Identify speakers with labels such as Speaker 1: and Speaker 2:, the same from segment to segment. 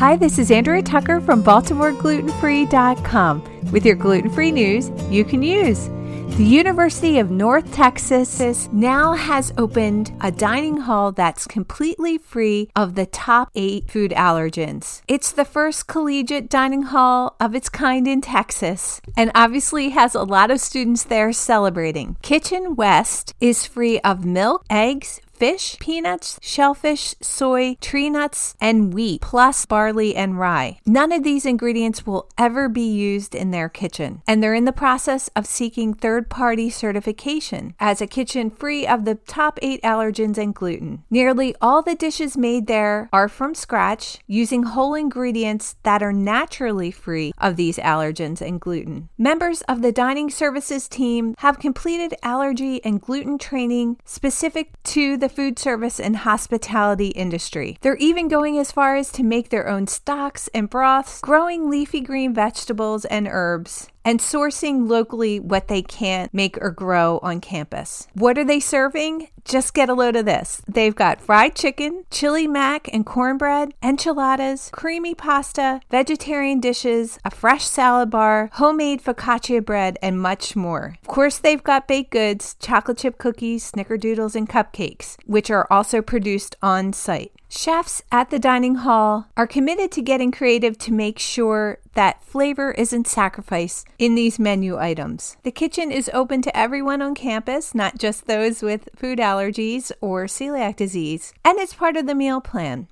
Speaker 1: Hi, this is Andrea Tucker from BaltimoreGlutenFree.com with your gluten free news you can use. The University of North Texas now has opened a dining hall that's completely free of the top eight food allergens. It's the first collegiate dining hall of its kind in Texas and obviously has a lot of students there celebrating. Kitchen West is free of milk, eggs, fish, peanuts, shellfish, soy, tree nuts, and wheat, plus barley and rye. None of these ingredients will ever be used in their kitchen, and they're in the process of seeking third party certification as a kitchen free of the top eight allergens and gluten. Nearly all the dishes made there are from scratch using whole ingredients that are naturally free of these allergens and gluten. Members of the dining services team have completed allergy and gluten training specific to the food service and hospitality industry. They're even going as far as to make their own stocks and broths, growing leafy green vegetables and herbs and sourcing locally what they can't make or grow on campus. What are they serving? Just get a load of this. They've got fried chicken, chili mac and cornbread, enchiladas, creamy pasta, vegetarian dishes, a fresh salad bar, homemade focaccia bread, and much more. Of course, they've got baked goods, chocolate chip cookies, snickerdoodles, and cupcakes, which are also produced on site. Chefs at the dining hall are committed to getting creative to make sure that flavor isn't sacrificed in these menu items. The kitchen is open to everyone on campus, not just those with food allergies or celiac disease, and it's part of the meal plan.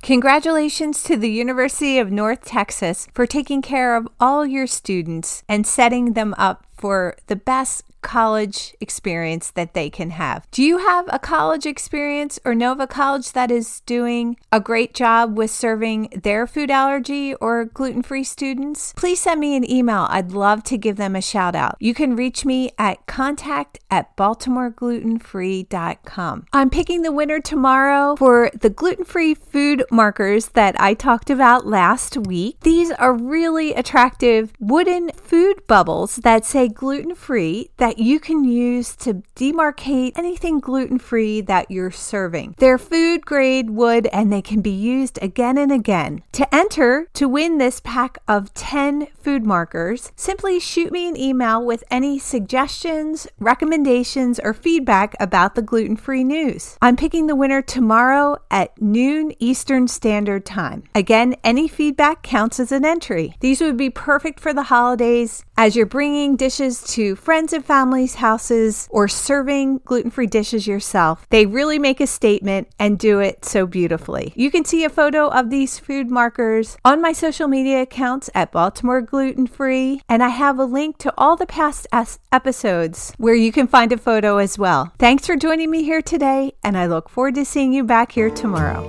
Speaker 1: Congratulations to the University of North Texas for taking care of all your students and setting them up for the best college experience that they can have. Do you have a college experience or know of a college that is doing a great job with serving their food allergy or gluten free students? Please send me an email. I'd love to give them a shout out. You can reach me at contact at baltimoreglutenfree.com. I'm picking the winner tomorrow for the gluten free food markers that I talked about last week. These are really attractive wooden food bubbles that say gluten free that that you can use to demarcate anything gluten free that you're serving. They're food grade wood and they can be used again and again. To enter to win this pack of 10 food markers, simply shoot me an email with any suggestions, recommendations, or feedback about the gluten free news. I'm picking the winner tomorrow at noon Eastern Standard Time. Again, any feedback counts as an entry. These would be perfect for the holidays as you're bringing dishes to friends and families' houses or serving gluten free dishes yourself. They really make a statement and do it so beautifully. You can see a photo of these food markers on my social media accounts at Baltimore Gluten Free, and I have a link to all the past episodes where you can find a photo as well. Thanks for joining me here today, and I look forward to seeing you back here tomorrow.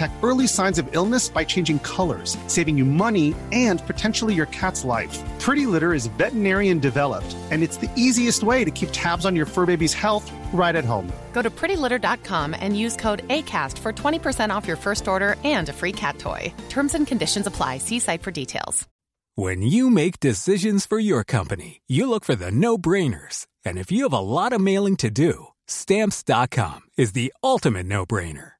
Speaker 2: detect early signs of illness by changing colors, saving you money and potentially your cat's life. Pretty Litter is veterinarian developed, and it's the easiest way to keep tabs on your fur baby's health right at home.
Speaker 3: Go to prettylitter.com and use code ACAST for 20% off your first order and a free cat toy. Terms and conditions apply. See site for details.
Speaker 4: When you make decisions for your company, you look for the no brainers. And if you have a lot of mailing to do, stamps.com is the ultimate no brainer.